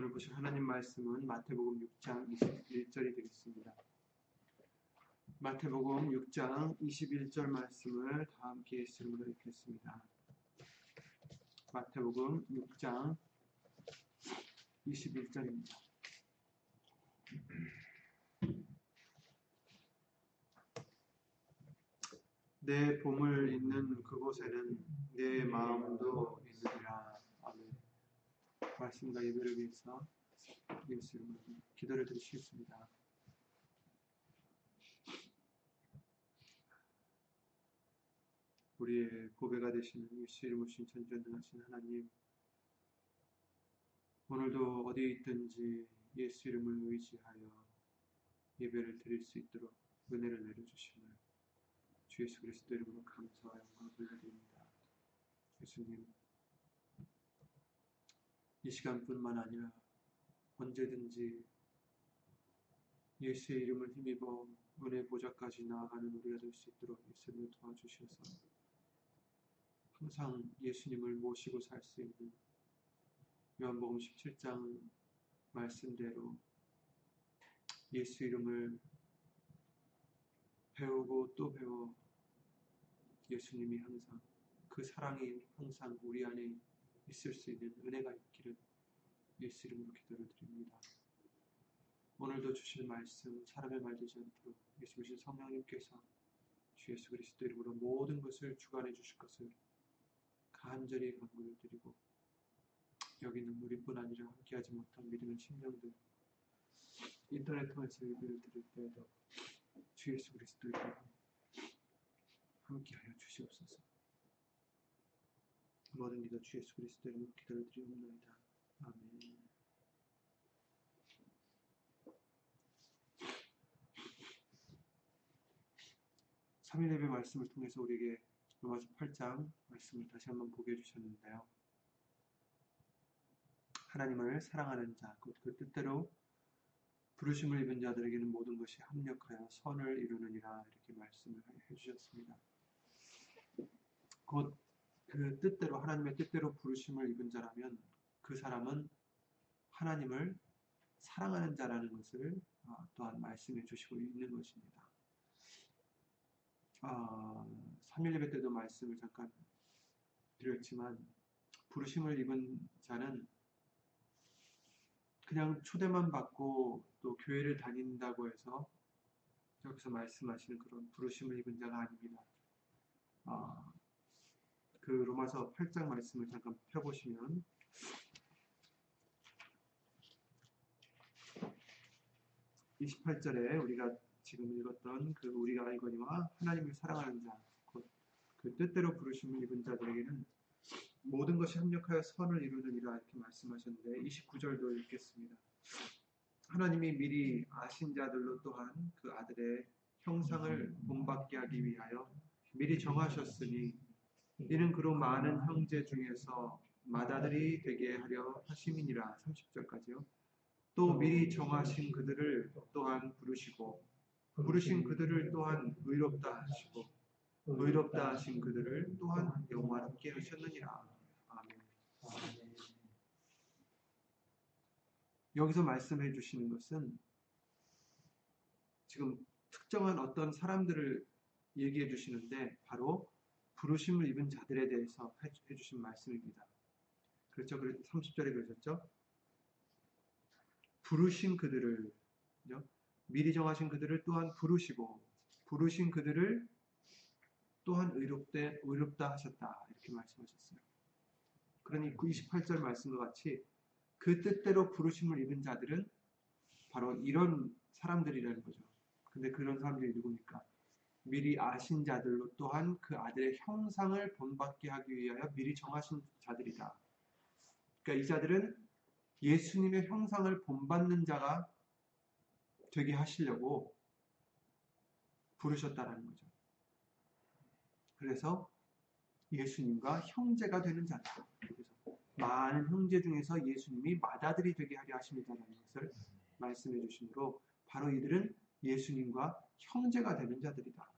오늘 보실 하나님 말씀은 마태복음 6장 21절이 되겠습니다. 마태복음 6장 21절 말씀을 다 함께 예수로 읽겠습니다. 마태복음 6장 21절입니다. 내 봄을 있는 그곳에는 내 마음도 있느니라. 말씀과 예배를 위해서 예수 이름으로 기도를 드리시겠습니다. 우리의 보배가 되시는 예수 이름으로 신천전능하신 하나님 오늘도 어디에 있든지 예수 이름을 의지하여 예배를 드릴 수 있도록 은혜를 내려주심을 주 예수 그리스도 이름으로 감사와 영광을 돌려드립니다. 예수님 이 시간뿐만 아니라 언제든지 예수의 이름을 힘입어 은혜 보좌까지 나아가는 우리가 될 수 있도록 예수님을 도와주셔서 항상 예수님을 모시고 살 수 있는 요한복음 17장 말씀대로 예수 이름을 배우고 또 배워 예수님이 항상 그 사랑이 항상 우리 안에 있을 수 있는 은혜가 있기를 예수 이름으로 기도를 드립니다. 오늘도 주실 말씀 사람의 말 되지 않도록 예수님 성령님께서 주 예수 그리스도 이름으로 모든 것을 주관해 주실 것을 간절히 간구를 드리고 여기는 우리뿐 아니라 함께하지 못한 믿음의 심령들 인터넷 통해서 예배를 드릴 때에도 주 예수 그리스도 이름으로 함께하여 주시옵소서. 모든 기도 주 예수 그리스도 이름으로 기도를 드리옵나이다. 아멘. 삼일 예배 말씀을 통해서 우리에게 로마서 8장 말씀을 다시 한번 보게 해주셨는데요. 하나님을 사랑하는 자, 곧그 뜻대로 부르심을 입은 자들에게는 모든 것이 합력하여 선을 이루느니라 이렇게 말씀을 해주셨습니다. 곧 그 뜻대로 하나님의 뜻대로 부르심을 입은 자라면 그 사람은 하나님을 사랑하는 자라는 것을 어, 또한 말씀해 주시고 있는 것입니다. 어, 3일 예배 때도 말씀을 잠깐 드렸지만 부르심을 입은 자는 그냥 초대만 받고 또 교회를 다닌다고 해서 여기서 말씀하시는 그런 부르심을 입은 자가 아닙니다. 어, 그 로마서 8장 말씀을 잠깐 펴보시면 28절에 우리가 지금 읽었던 그 우리가 알거니와 하나님을 사랑하는 자, 그 뜻대로 부르심을 입은 자들에게는 모든 것이 합력하여 선을 이루느니라 이렇게 말씀하셨는데 29절도 읽겠습니다. 하나님이 미리 아신 자들로 또한 그 아들의 형상을 본받게 하기 위하여 미리 정하셨으니 이는 그로 많은 형제 중에서 맏아들이 되게 하려 하심이니라 30절까지요. 또 미리 정하신 그들을 또한 부르시고 부르신 그들을 또한 의롭다 하시고 의롭다 하신 그들을 또한 영화롭게 하셨느니라. 아멘. 여기서 말씀해 주시는 것은 지금 특정한 어떤 사람들을 얘기해 주시는데 바로 부르심을 입은 자들에 대해서 해 주신 말씀입니다. 그렇죠? 30절에 그러셨죠? 부르신 그들을 미리 정하신 그들을 또한 부르시고 부르신 그들을 또한 의롭대, 의롭다 하셨다 이렇게 말씀하셨어요. 그러니 28절 말씀과 같이 그 뜻대로 부르심을 입은 자들은 바로 이런 사람들이라는 거죠. 근데 그런 사람들이 누굽니까? 미리 아신 자들로 또한 그 아들의 형상을 본받게 하기 위하여 미리 정하신 자들이다. 그러니까 이 자들은 예수님의 형상을 본받는 자가 되게 하시려고 부르셨다라는 거죠. 그래서 예수님과 형제가 되는 자다. 그래서 많은 형제 중에서 예수님이 맏아들이 되게 하려 하십니다라는 것을 말씀해 주시므로 바로 이들은 예수님과 형제가 되는 자들이다.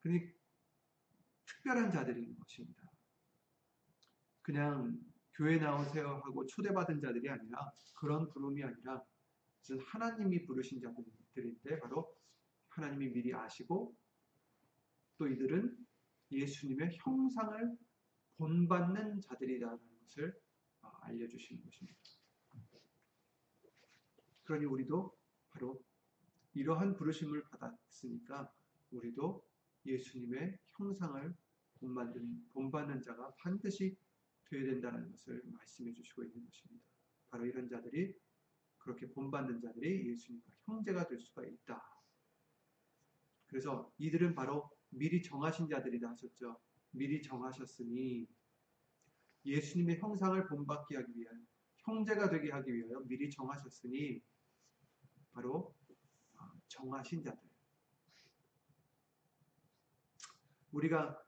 그러니 특별한 자들인 것입니다. 그냥 교회 나오세요 하고 초대받은 자들이 아니라 그런 부름이 아니라 하나님이 부르신 자들인데 바로 하나님이 미리 아시고 또 이들은 예수님의 형상을 본받는 자들이라는 것을 어, 알려주시는 것입니다. 그러니 우리도 바로 이러한 부르심을 받았으니까 우리도 예수님의 형상을 본받는, 본받는 자가 반드시 되어야 된다는 것을 말씀해 주시고 있는 것입니다. 바로 이런 자들이 그렇게 본받는 자들이 예수님과 형제가 될 수가 있다. 그래서 이들은 바로 미리 정하신 자들이다 하셨죠. 미리 정하셨으니 예수님의 형상을 본받게 하기 위하여 형제가 되게 하기 위하여 미리 정하셨으니 바로 어, 정하신 자들. 우리가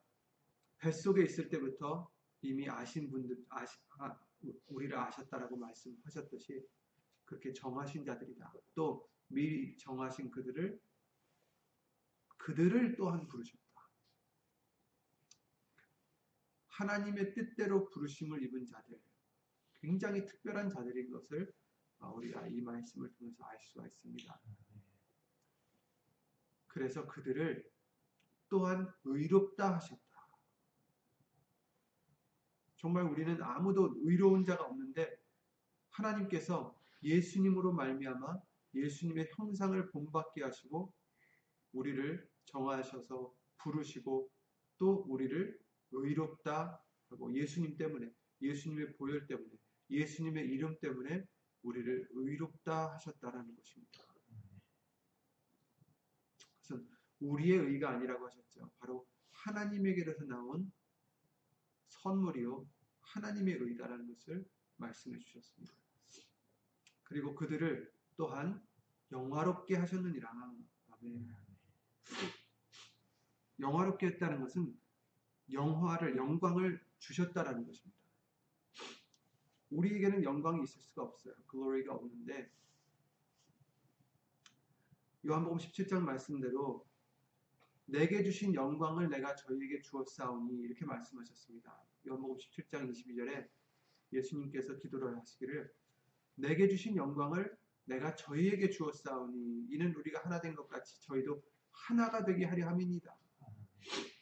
뱃속에 있을 때부터 이미 아신 분들, 아시, 아, 우리를 아셨다라고 말씀하셨듯이 그렇게 정하신 자들이다. 또 미리 정하신 그들을 그들을 또한 부르셨다. 하나님의 뜻대로 부르심을 입은 자들, 굉장히 특별한 자들인 것을 어, 우리가 이 말씀을 통해서 알 수가 있습니다. 그래서 그들을 또한 의롭다 하셨다. 정말 우리는 아무도 의로운 자가 없는데 하나님께서 예수님으로 말미암아 예수님의 형상을 본받게 하시고 우리를 정하셔서 부르시고 또 우리를 의롭다 하고 예수님 때문에 예수님의 보혈 때문에 예수님의 이름 때문에 우리를 의롭다 하셨다라는 것입니다. 그것은 우리의 의가 아니라고 하셨죠. 바로 하나님에게로서 나온 선물이요 하나님의 의다라는 것을 말씀해 주셨습니다. 그리고 그들을 또한 영화롭게 하셨느니라. 아멘. 영화롭게 했다는 것은 영화를 영광을 주셨다라는 것입니다. 우리에게는 영광이 있을 수가 없어요. 글로리가 없는데 요한복음 17장 말씀대로 내게 주신 영광을 내가 저희에게 주었사오니 이렇게 말씀하셨습니다. 요한복음 17장 22절에 예수님께서 기도를 하시기를 내게 주신 영광을 내가 저희에게 주었사오니 이는 우리가 하나 된 것 같이 저희도 하나가 되게 하려 함이니다.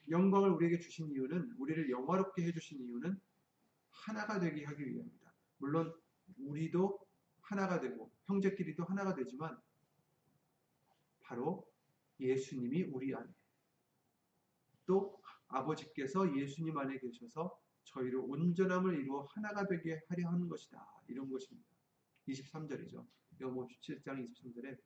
영광을 우리에게 주신 이유는 우리를 영화롭게 해주신 이유는 하나가 되게 하기 위함입니다. 물론 우리도 하나가 되고 형제끼리도 하나가 되지만 바로 예수님이 우리 안에 또 아버지께서 예수님 안에 계셔서 저희를 온전함을 이루어 하나가 되게 하려 하는 것이다. 이런 것입니다. 23절이죠. 영어 17장 23절에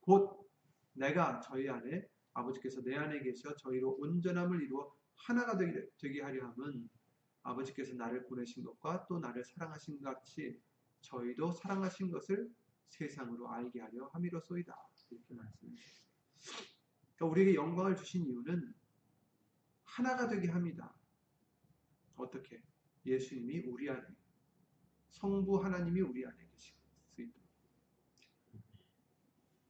곧 내가 저희 안에 아버지께서 내 안에 계셔 저희로 온전함을 이루어 하나가 되게, 되게 하려 함은 아버지께서 나를 보내신 것과 또 나를 사랑하신 것 같이 저희도 사랑하신 것을 세상으로 알게 하려 함이로소이다. 이렇게 말씀해 주셨습니다. 그러니까 우리에게 영광을 주신 이유는 하나가 되게 합니다. 어떻게? 예수님이 우리 안에, 성부 하나님이 우리 안에 수 있도록.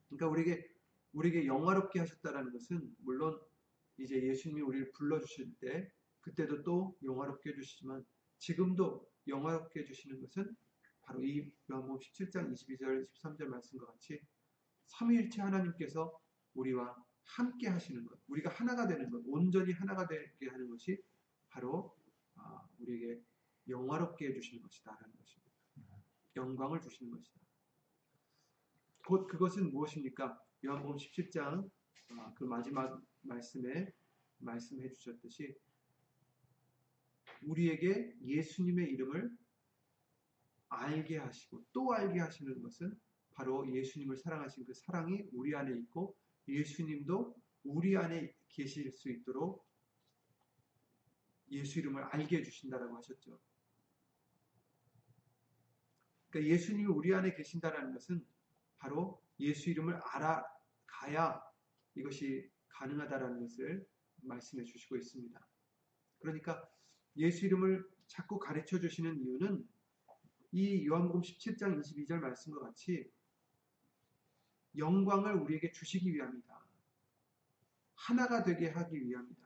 그러니까 우리에게 우리에게 영화롭게 하셨다라는 것은 물론 이제 예수님이 우리를 불러 주실 때 그때도 또 영화롭게 해주시지만 지금도 영화롭게 해주시는 것은 바로 이 요한복음 17장 22절 23절 말씀과 같이 삼위일체 하나님께서 우리와 함께 하시는 것, 우리가 하나가 되는 것, 온전히 하나가 되게 하는 것이 바로 아, 우리에게 영화롭게 해주시는 것이다 라는 것입니다. 영광을 주시는 것이다. 곧 그것은 무엇입니까? 요한복음 17장 아, 그 마지막 말씀에 말씀해 주셨듯이 우리에게 예수님의 이름을 알게 하시고 또 알게 하시는 것은 바로 예수님을 사랑하신 그 사랑이 우리 안에 있고 예수님도 우리 안에 계실 수 있도록 예수 이름을 알게 해주신다라고 하셨죠. 그러니까 예수님이 우리 안에 계신다라는 것은 바로 예수 이름을 알아 가야 이것이 가능하다라는 것을 말씀해 주시고 있습니다. 그러니까 예수 이름을 자꾸 가르쳐 주시는 이유는 이 요한복음 17장 22절 말씀과 같이 영광을 우리에게 주시기 위함이다. 하나가 되게 하기 위함이다.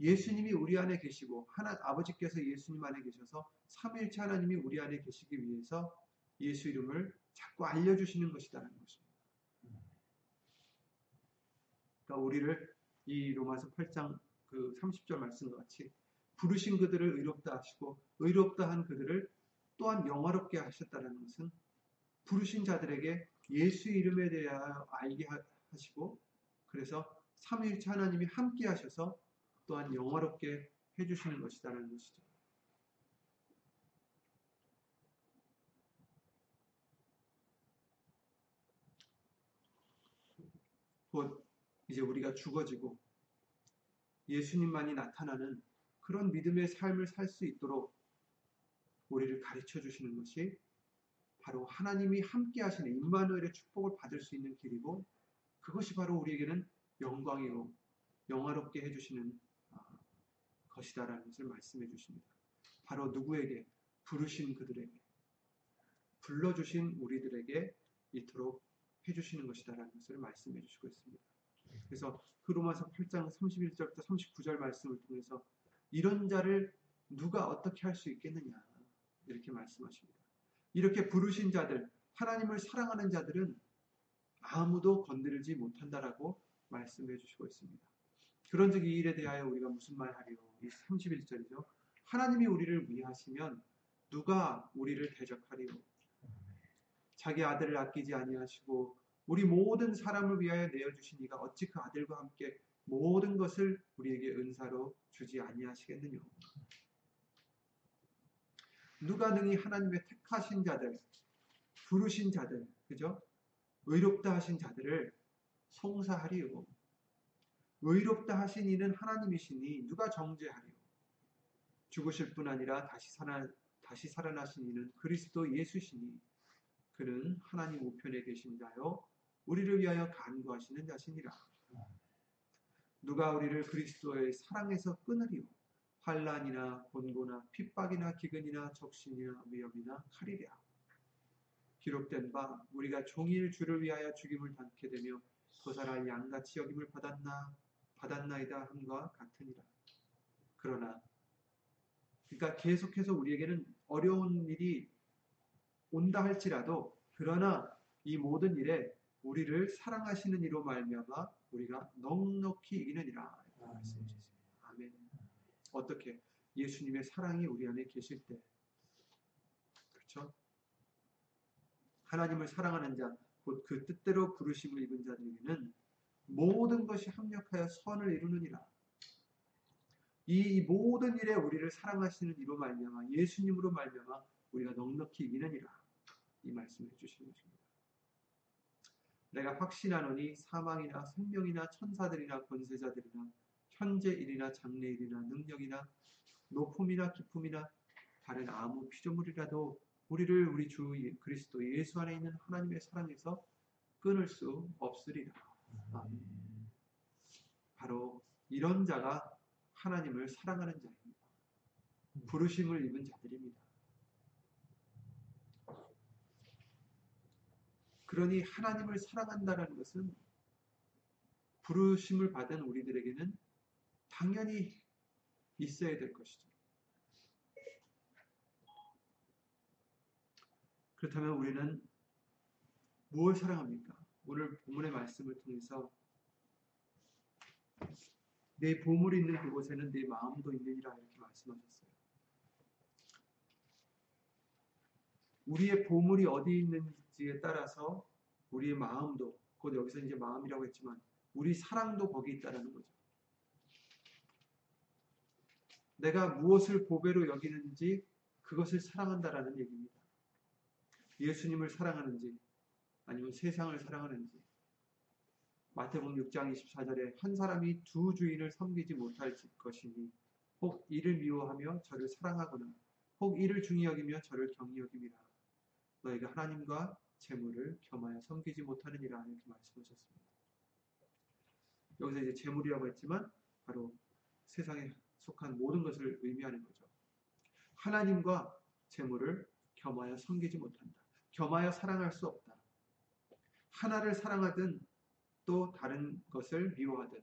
예수님이 우리 안에 계시고 하나 아버지께서 예수님 안에 계셔서 삼위일체 하나님이 우리 안에 계시기 위해서 예수 이름을 자꾸 알려주시는 것이다라는 것입니다. 그러니까 우리를 이 로마서 8장 그 30절 말씀과 같이 부르신 그들을 의롭다 하시고 의롭다 한 그들을 또한 영화롭게 하셨다는 것은 부르신 자들에게 예수 이름에 대하여 알게 하시고 그래서 삼위일체 하나님이 함께 하셔서 또한 영화롭게 해주시는 것이다라는 것이죠. 곧 이제 우리가 죽어지고 예수님만이 나타나는 그런 믿음의 삶을 살 수 있도록 우리를 가르쳐 주시는 것이 바로 하나님이 함께 하시는 임마누엘의 축복을 받을 수 있는 길이고 그것이 바로 우리에게는 영광이고 영화롭게 해주시는 아, 것이다라는 것을 말씀해 주십니다. 바로 누구에게 부르신 그들에게 불러주신 우리들에게 이토록 해주시는 것이다라는 것을 말씀해 주시고 있습니다. 그래서 그 로마서 8장 31절부터 39절 말씀을 통해서 이런 자를 누가 어떻게 할 수 있겠느냐 이렇게 말씀하십니다. 이렇게 부르신 자들, 하나님을 사랑하는 자들은 아무도 건드리지 못한다라고 말씀해 주시고 있습니다. 그런즉 이 일에 대하여 우리가 무슨 말 하리요? 이 31절이죠. 하나님이 우리를 위하시면 누가 우리를 대적하리요? 자기 아들을 아끼지 아니하시고 우리 모든 사람을 위하여 내어 주신 이가 어찌 그 아들과 함께 모든 것을 우리에게 은사로 주지 아니하시겠느냐? 누가 능히 하나님의 택하신 자들, 부르신 자들, 그죠? 의롭다 하신 자들을 송사하리요. 의롭다 하신 이는 하나님이시니 누가 정죄하리요. 죽으실 뿐 아니라 다시 살아 다시 살아나신 이는 그리스도 예수시니 그는 하나님 우편에 계신 자요 우리를 위하여 간구하시는 자신이라. 누가 우리를 그리스도의 사랑에서 끊으리요. 환란이나 곤고나 핍박이나 기근이나 적신이나 위험이나 칼이랴. 기록된 바 우리가 종일 주를 위하여 죽임을 당게 되며 도살할 양같이 여김을 받았나 받았나이다 함과 같으니라. 그러나 그러니까 계속해서 우리에게는 어려운 일이 온다 할지라도 그러나 이 모든 일에 우리를 사랑하시는 이로 말미암아 우리가 넉넉히 말씀하셨습니다. 아멘. 어떻게 예수님의 사랑이 우리 안에 계실 때 그렇죠? 하나님을 사랑하는 자, 곧 그 뜻대로 부르심을 입은 자들에게는 모든 것이 합력하여 선을 이루느니라. 이 모든 일에 우리를 사랑하시는 이로 말미암아 예수님으로 말미암아 우리가 넉넉히 이기느니라. 이 말씀을 해주시는 것입니다. 내가 확신하노니 사망이나 생명이나 천사들이나 권세자들이나 현재 일이나 장래 일이나 능력이나 높음이나 기품이나 다른 아무 피조물이라도 우리를 우리 주 그리스도 예수 안에 있는 하나님의 사랑에서 끊을 수 없으리라. 바로 이런 자가 하나님을 사랑하는 자입니다. 부르심을 입은 자들입니다. 그러니 하나님을 사랑한다는 것은 부르심을 받은 우리들에게는 당연히 있어야 될 것이죠. 그렇다면 우리는 무엇을 사랑합니까? 오늘 본문의 말씀을 통해서 내 보물이 있는 그곳에는 내 마음도 있느니라 이렇게 말씀하셨어요. 우리의 보물이 어디 있는지에 따라서 우리의 마음도 곧 여기서 이제 마음이라고 했지만 우리 사랑도 거기 있다라는 거죠. 내가 무엇을 보배로 여기는지 그것을 사랑한다라는 얘기입니다. 예수님을 사랑하는지 아니면 세상을 사랑하는지 마태복음 6장 24절에 한 사람이 두 주인을 섬기지 못할 것이니 혹 이를 미워하며 저를 사랑하거나 혹 이를 중히 여기며 저를 경히 여김이라 너희가 하나님과 재물을 겸하여 섬기지 못하느니라 이렇게 말씀하셨습니다. 여기서 이제 재물이라고 했지만 바로 세상에 속한 모든 것을 의미하는 거죠. 하나님과 재물을 겸하여 섬기지 못한다. 겸하여 사랑할 수 없다. 하나를 사랑하든 또 다른 것을 미워하든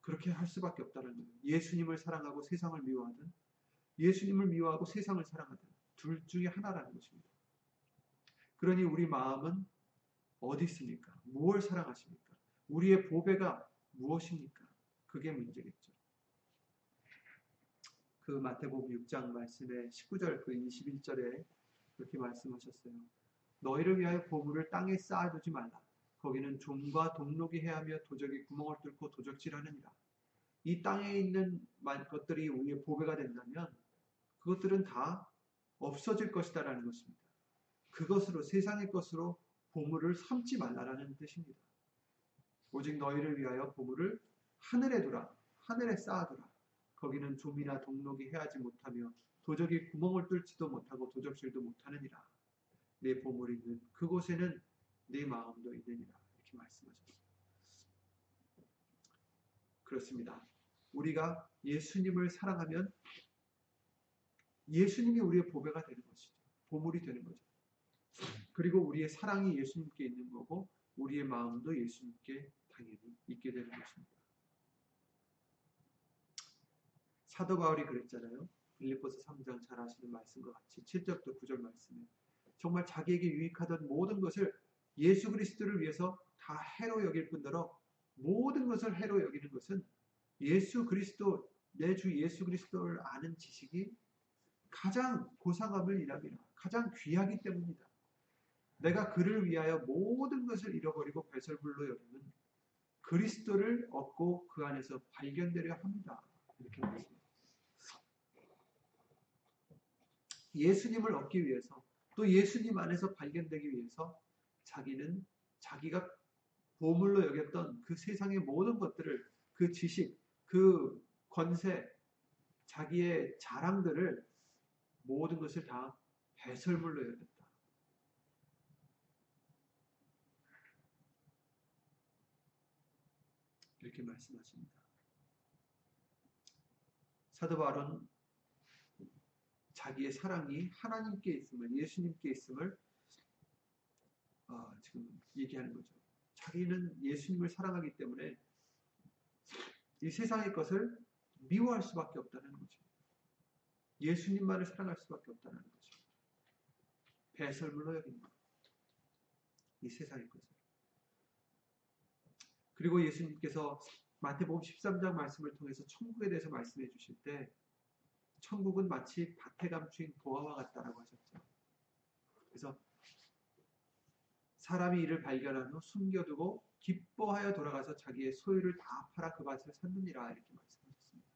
그렇게 할 수밖에 없다는 거예요. 예수님을 사랑하고 세상을 미워하든 예수님을 미워하고 세상을 사랑하든 둘 중에 하나라는 것입니다. 그러니 우리 마음은 어디 있습니까? 무엇을 사랑하십니까? 우리의 보배가 무엇입니까? 그게 문제겠죠. 그 마태복음 6장 말씀에 19절 그 21절에 그렇게 말씀하셨어요. 너희를 위하여 보물을 땅에 쌓아두지 말라. 거기는 좀과 동록이 해하며 도적이 구멍을 뚫고 도적질하느니라. 이 땅에 있는 것들이 우리의 보배가 된다면 그것들은 다 없어질 것이다라는 것입니다. 그것으로 세상의 것으로 보물을 삼지 말라라는 뜻입니다. 오직 너희를 위하여 보물을 하늘에 두라, 하늘에 쌓아두라. 거기는 좀이나 동록이 해하지 못하며 도적이 구멍을 뚫지도 못하고 도적질도 못하느니라. 내 보물이 있는 그곳에는 내 마음도 있느니라. 이렇게 말씀하셨습니다. 그렇습니다. 우리가 예수님을 사랑하면 예수님이 우리의 보배가 되는 것이죠. 보물이 되는 거죠. 그리고 우리의 사랑이 예수님께 있는 거고 우리의 마음도 예수님께 당연히 있게 되는 것입니다. 사도 바울이 그랬잖아요. 빌립보서 3장 잘 아시는 말씀과 같이 7절부터 9절 말씀에 정말 자기에게 유익하던 모든 것을 예수 그리스도를 위해서 다 해로 여길 뿐더러 모든 것을 해로 여기는 것은 예수 그리스도 내 주 예수 그리스도를 아는 지식이 가장 고상함을 일합니다. 가장 귀하기 때문이다. 내가 그를 위하여 모든 것을 잃어버리고 배설물로 여기는 그리스도를 얻고 그 안에서 발견되려 합니다. 이렇게 말씀합니다. 예수님을 얻기 위해서 또 예수님 안에서 발견되기 위해서 자기는 자기가 보물로 여겼던 그 세상의 모든 것들을 그 지식, 그 권세, 자기의 자랑들을 모든 것을 다 배설물로 여겼다. 이렇게 말씀하십니다. 사도 바울은 자기의 사랑이 하나님께 있음을 예수님께 있음을 어, 지금 얘기하는 거죠. 자기는 예수님을 사랑하기 때문에 이 세상의 것을 미워할 수밖에 없다는 거죠. 예수님만을 사랑할 수밖에 없다는 거죠. 배설물로 여긴다. 이 세상의 것을. 그리고 예수님께서 마태복음 13장 말씀을 통해서 천국에 대해서 말씀해 주실 때 천국은 마치 밭에 감추인 보화와 같다라고 하셨죠. 그래서 사람이 이를 발견한 후 숨겨두고 기뻐하여 돌아가서 자기의 소유를 다 팔아 그 밭을 샀느니라 이렇게 말씀하셨습니다.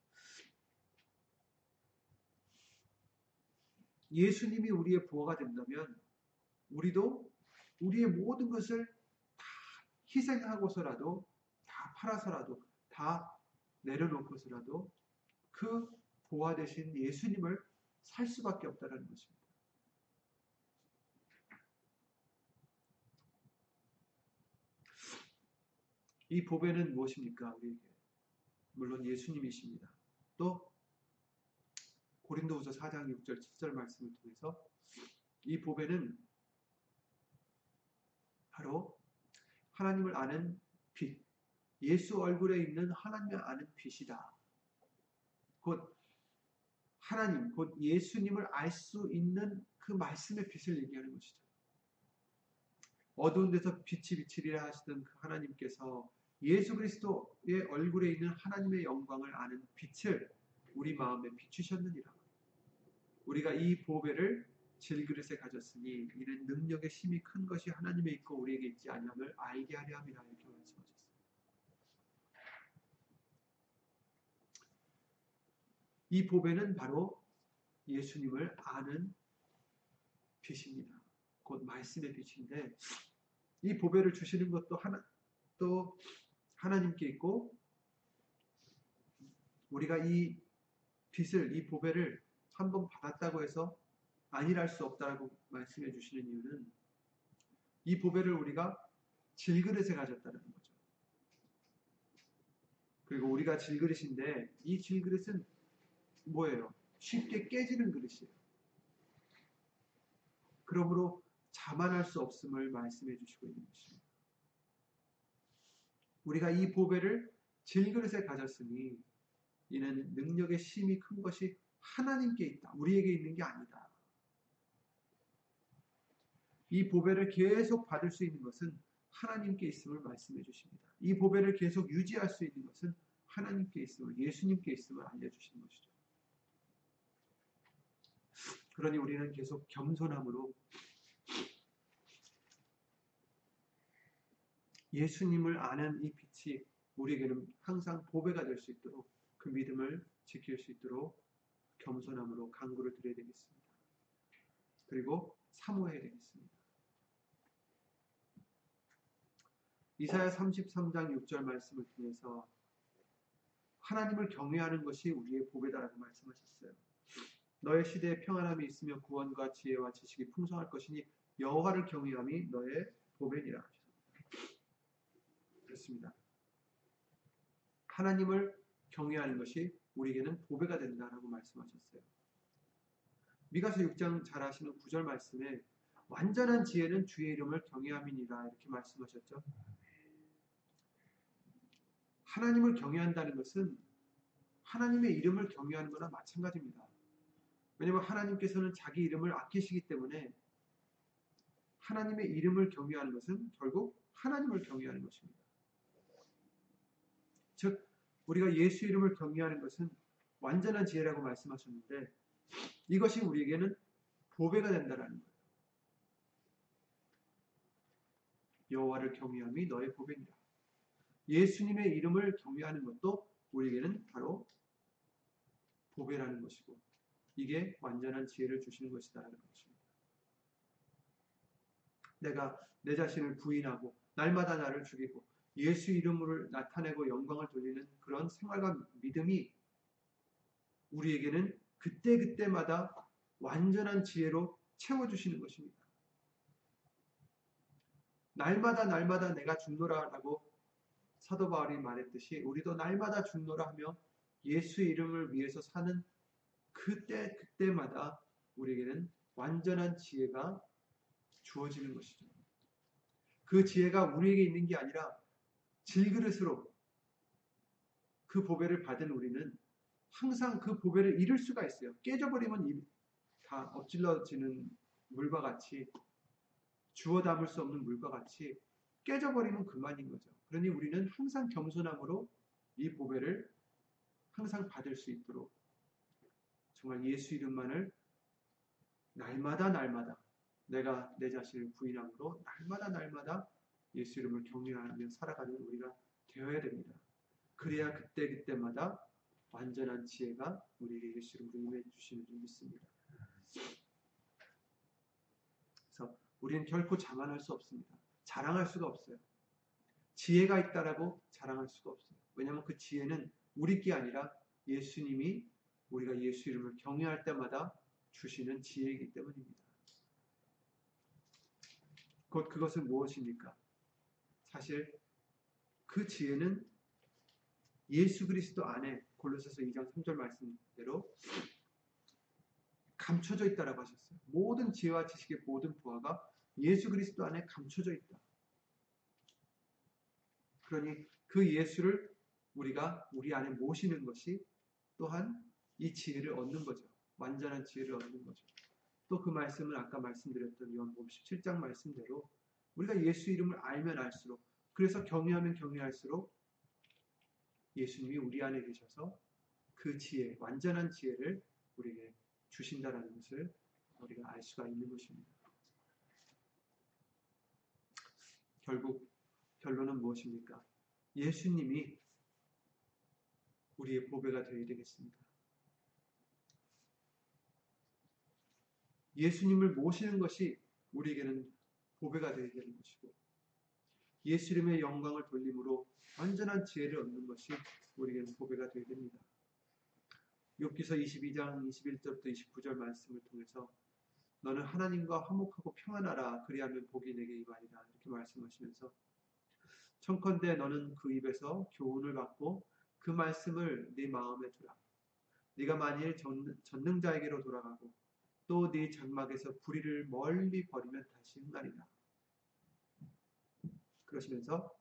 예수님이 우리의 부호가 된다면 우리도 우리의 모든 것을 다 희생하고서라도 다 팔아서라도 다 내려놓고서라도 그 보화 대신 예수님을 살 수밖에 없다는 것입니다. 이 보배는 무엇입니까? 우리에게. 물론 예수님이십니다. 또 고린도후서 4장 6절 7절 말씀을 통해서 이 보배는 바로 하나님을 아는 빛, 예수 얼굴에 있는 하나님을 아는 빛이다. 곧 하나님, 곧 예수님을 알 수 있는 그 말씀의 빛을 얘기하는 것이죠. 어두운 데서 빛이 비치리라 하시던 그 하나님께서 예수 그리스도의 얼굴에 있는 하나님의 영광을 아는 빛을 우리 마음에 비추셨느니라. 우리가 이 보배를 질그릇에 가졌으니 이는 능력의 힘이 큰 것이 하나님에 있고 우리에게 있지 아니함을 알게 하려 함이라 이렇게 말씀하셨습니다. 이 보배는 바로 예수님을 아는 빛입니다. 곧 말씀의 빛인데 이 보배를 주시는 것도 하나 또 하나님께 있고 우리가 이 빛을 이 보배를 한 번 받았다고 해서 아니랄 수 없다고 말씀해 주시는 이유는 이 보배를 우리가 질그릇에 가졌다는 거죠. 그리고 우리가 질그릇인데 이 질그릇은 뭐예요? 쉽게 깨지는 그릇이에요. 그러므로 자만할 수 없음을 말씀해 주시고 있는 것입니다. 우리가 이 보배를 질그릇에 가졌으니 이는 능력의 심이 큰 것이 하나님께 있다. 우리에게 있는 게 아니다. 이 보배를 계속 받을 수 있는 것은 하나님께 있음을 말씀해 주십니다. 이 보배를 계속 유지할 수 있는 것은 하나님께 있음을, 예수님께 있음을 알려주시는 것이죠. 그러니 우리는 계속 겸손함으로 예수님을 아는 이 빛이 우리에게는 항상 보배가 될 수 있도록 그 믿음을 지킬 수 있도록 겸손함으로 강구를 드려야 되겠습니다. 그리고 사모해야 되겠습니다. 이사야 33장 6절 말씀을 통해서 하나님을 경외하는 것이 우리의 보배다라고 말씀하셨어요. 너의 시대에 평안함이 있으며 구원과 지혜와 지식이 풍성할 것이니 여호와를 경외함이 너의 보배니라 그렇습니다. 하나님을 경외하는 것이 우리에게는 보배가 된다라고 말씀하셨어요. 미가서 6장 잘 아시는 9절 말씀에 완전한 지혜는 주의 이름을 경외함이니라 이렇게 말씀하셨죠. 하나님을 경외한다는 것은 하나님의 이름을 경외하는 거나 마찬가지입니다. 왜냐하면 하나님께서는 자기 이름을 아끼시기 때문에 하나님의 이름을 경외하는 것은 결국 하나님을 경외하는 것입니다. 즉 우리가 예수 이름을 경외하는 것은 완전한 지혜라고 말씀하셨는데 이것이 우리에게는 보배가 된다라는 거예요. 여호와를 경외함이 너의 보배니라. 예수님의 이름을 경외하는 것도 우리에게는 바로 보배라는 것이고 이게 완전한 지혜를 주시는 것이다라는 것입니다. 내가 내 자신을 부인하고 날마다 나를 죽이고 예수 이름으로 나타내고 영광을 돌리는 그런 생활과 믿음이 우리에게는 그때그때마다 완전한 지혜로 채워주시는 것입니다. 날마다 날마다 내가 죽노라라고 사도 바울이 말했듯이 우리도 날마다 죽노라 하며 예수 이름을 위해서 사는 그때 그때마다 우리에게는 완전한 지혜가 주어지는 것이죠. 그 지혜가 우리에게 있는 게 아니라 질그릇으로 그 보배를 받은 우리는 항상 그 보배를 잃을 수가 있어요. 깨져버리면 다 엎질러지는 물과 같이 주워 담을 수 없는 물과 같이 깨져버리면 그만인 거죠. 그러니 우리는 항상 겸손함으로 이 보배를 항상 받을 수 있도록 정말 예수 이름만을 날마다 날마다 내가 내 자신을 부인함으로 날마다 날마다 예수 이름을 경외하며 살아가는 우리가 되어야 됩니다. 그래야 그때 그때마다 완전한 지혜가 우리에게 예수 이름으로 임해 주시는 줄 믿습니다. 그래서 우리는 결코 자만할 수 없습니다. 자랑할 수가 없어요. 지혜가 있다라고 자랑할 수가 없어요. 왜냐하면 그 지혜는 우리 게 아니라 예수님이 우리가 예수 이름을 경외할 때마다 주시는 지혜이기 때문입니다. 곧 그것은 무엇입니까? 사실 그 지혜는 예수 그리스도 안에 골로새서 2장 3절 말씀대로 감춰져 있다라고 하셨어요. 모든 지혜와 지식의 모든 부하가 예수 그리스도 안에 감춰져 있다. 그러니 그 예수를 우리가 우리 안에 모시는 것이 또한 이 지혜를 얻는 거죠. 완전한 지혜를 얻는 거죠. 또 그 말씀은 아까 말씀드렸던 요한복음 17장 말씀대로 우리가 예수 이름을 알면 알수록 그래서 경외하면 경외할수록 예수님이 우리 안에 계셔서 그 지혜, 완전한 지혜를 우리에게 주신다라는 것을 우리가 알 수가 있는 것입니다. 결국 결론은 무엇입니까? 예수님이 우리의 보배가 되어야 되겠습니다. 예수님을 모시는 것이 우리에게는 보배가 되어야 되는 것이고 예수 이름의 영광을 돌림으로 완전한 지혜를 얻는 것이 우리에게는 보배가 되어야 됩니다. 욥기서 22장 21절부터 29절 말씀을 통해서 너는 하나님과 화목하고 평안하라. 그리하면 복이 내게 임하리라. 이렇게 말씀하시면서 청컨대 너는 그 입에서 교훈을 받고 그 말씀을 네 마음에 두라. 네가 만일 전능자에게로 돌아가고 또 네 장막에서 불의를 멀리 버리면 다시 흥하리라 그러시면서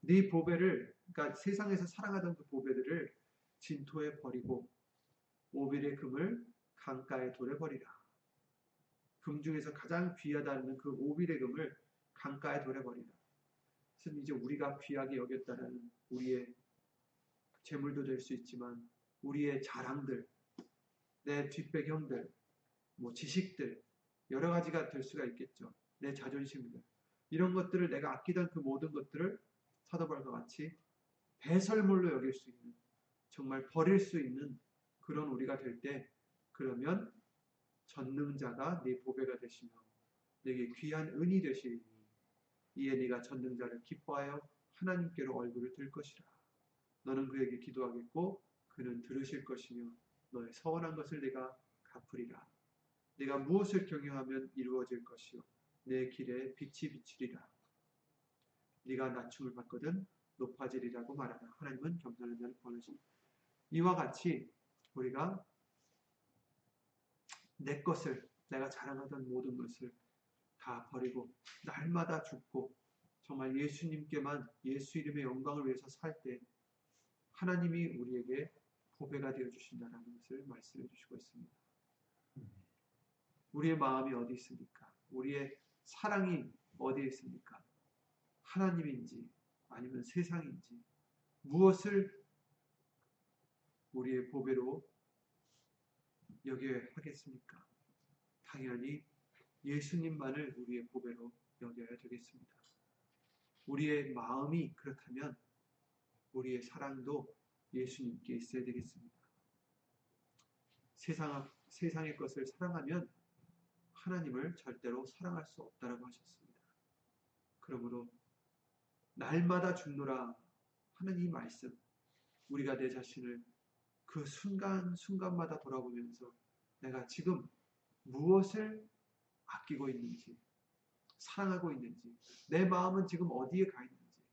네 보배를 그러니까 세상에서 사랑하던 그 보배들을 진토에 버리고 오빌의 금을 강가에 돌에 버리라. 금 중에서 가장 귀하다는 그 오빌의 금을 강가에 돌에 버리라. 그래서 이제 우리가 귀하게 여겼다는 우리의 재물도 될 수 있지만 우리의 자랑들, 내 뒷배경들, 뭐 지식들 여러 가지가 될 수가 있겠죠. 내 자존심들. 이런 것들을 내가 아끼던 그 모든 것들을 사도벌과 같이 배설물로 여길 수 있는 정말 버릴 수 있는 그런 우리가 될 때 그러면 전능자가 네 보배가 되시며 내게 귀한 은이 되시니 이에 네가 전능자를 기뻐하여 하나님께로 얼굴을 들 것이라. 너는 그에게 기도하겠고 그는 들으실 것이며 너의 서원한 것을 내가 갚으리라 내가 무엇을 경영하면 이루어질 것이요? 내 길에 빛이 비치리라. 네가 낮춤을 받거든 높아지리라고 말하라. 하나님은 겸손한 자를 권하십니다. 이와 같이 우리가 내 것을 내가 자랑하던 모든 것을 다 버리고 날마다 죽고 정말 예수님께만 예수 이름의 영광을 위해서 살 때 하나님이 우리에게 보배가 되어 주신다는 것을 말씀해 주시고 있습니다. 우리의 마음이 어디 있습니까? 우리의 사랑이 어디에 있습니까? 하나님인지 아니면 세상인지 무엇을 우리의 보배로 여겨야 하겠습니까? 당연히 예수님만을 우리의 보배로 여겨야 되겠습니다. 우리의 마음이 그렇다면 우리의 사랑도 예수님께 있어야 되겠습니다. 세상, 세상의 것을 사랑하면 하나님을 절대로 사랑할 수 없다라고 하셨습니다. 그러므로 날마다 죽노라 하는 이 말씀 우리가 내 자신을 그 순간 순간마다 돌아보면서 내가 지금 무엇을 아끼고 있는지 사랑하고 있는지 내 마음은 지금 어디에 가 있는지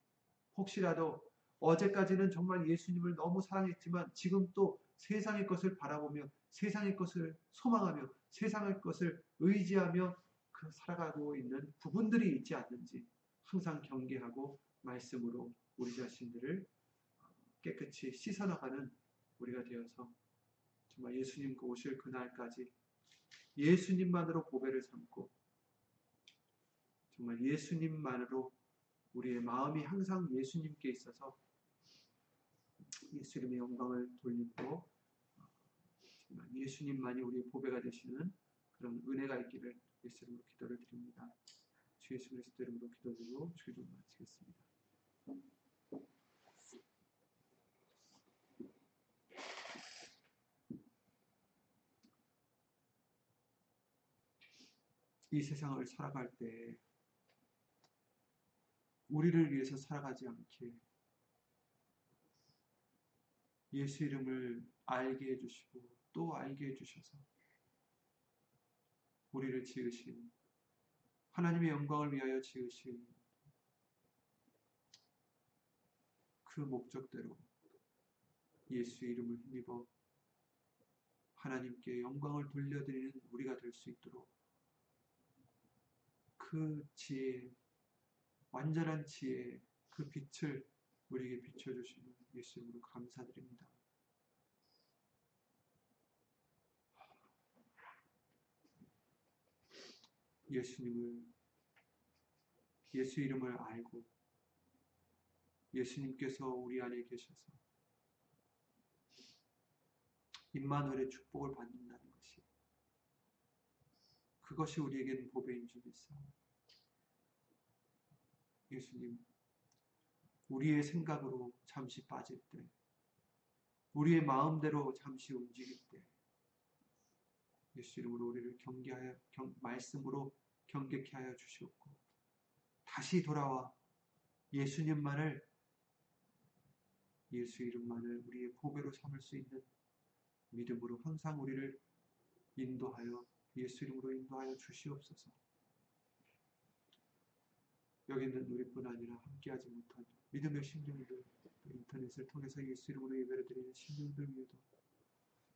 혹시라도 어제까지는 정말 예수님을 너무 사랑했지만 지금 또 세상의 것을 바라보며 세상의 것을 소망하며 세상의 것을 의지하며 그 살아가고 있는 부분들이 있지 않는지 항상 경계하고 말씀으로 우리 자신들을 깨끗이 씻어나가는 우리가 되어서 정말 예수님 그 오실 그날까지 예수님만으로 보배를 삼고 정말 예수님만으로 우리의 마음이 항상 예수님께 있어서 예수님의 영광을 돌리고 정말 예수님만이 우리의 보배가 되시는 그런 은혜가 있기를 예수님으로 기도를 드립니다. 주 예수 그리스도 이름으로 기도드리고 주기도 마치겠습니다. 이 세상을 살아갈 때 우리를 위해서 살아가지 않게 예수 이름을 알게 해주시고 또 알게 해주셔서 우리를 지으신 하나님의 영광을 위하여 지으신 그 목적대로 예수 이름을 힘입어 하나님께 영광을 돌려드리는 우리가 될 수 있도록 그 지혜, 완전한 지혜, 그 빛을 우리에게 비춰주시는 예수님으로 감사드립니다. 예수님을, 예수 이름을 알고 예수님께서 우리 안에 계셔서 임마누엘의 축복을 받는다는 것이 그것이 우리에게는 보배인 줄 믿사옵니다. 예수님, 우리의 생각으로 잠시 빠질 때, 우리의 마음대로 잠시 움직일 때, 예수 이름으로 우리를 경계하여, 경, 말씀으로 경계케 하여 주시옵고, 다시 돌아와 예수님만을, 예수 이름만을 우리의 보배로 삼을 수 있는 믿음으로 항상 우리를 인도하여, 예수 이름으로 인도하여 주시옵소서. 여기 있는 우리뿐 아니라 함께하지 못한 믿음의 심령들, 인터넷을 통해서 예수 이름으로 예배를 드리는 심령들 위에도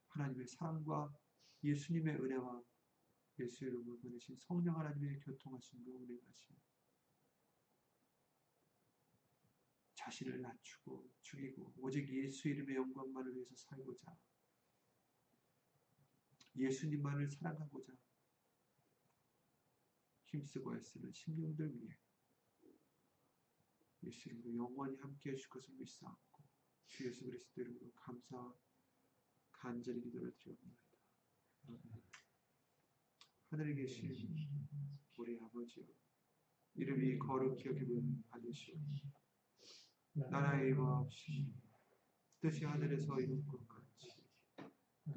하나님의 사랑과 예수님의 은혜와 예수 이름으로 보내신 성령 하나님의 교통하심과 운행하심 자신을 낮추고 죽이고 오직 예수 이름의 영광만을 위해서 살고자 예수님만을 사랑하고자 힘쓰고 애쓰는 심령들 위해 예수 이름으로 영원히 함께 해주실 것을 믿사옵고 주 예수 그리스도 이름으로 감사 간절히 기도를 드리옵나이다. 하늘에 계신 우리 아버지여 이름이 거룩히 여김을 받으시옵소서 나라의 임하옵시니 뜻이 하늘에서 이룬 것 같이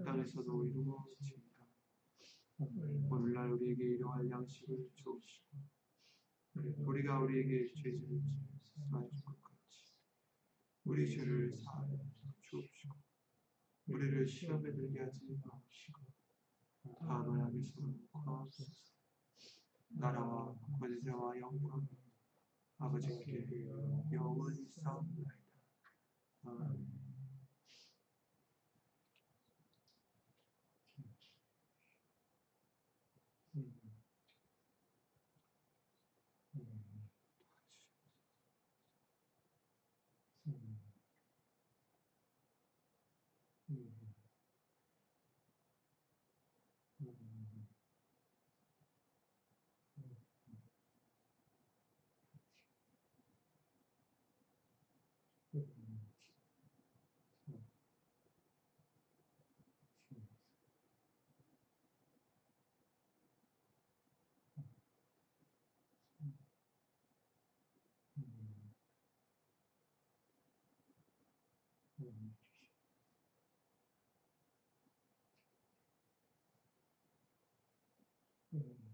땅에서도 이루어지이다. 오늘날 우리에게 일용할 양식을 주옵시고 우리가 우리에게 죄를 사해준 것 같이 우리 죄를 사하여 주옵시고 우리를 시험에 들게 하지 마옵시고 다만 악에서 구하옵소서 나라와 권세와 영광 아버지께 영원히 싸움나이다. 아멘. Mm-hmm. Mm-hmm.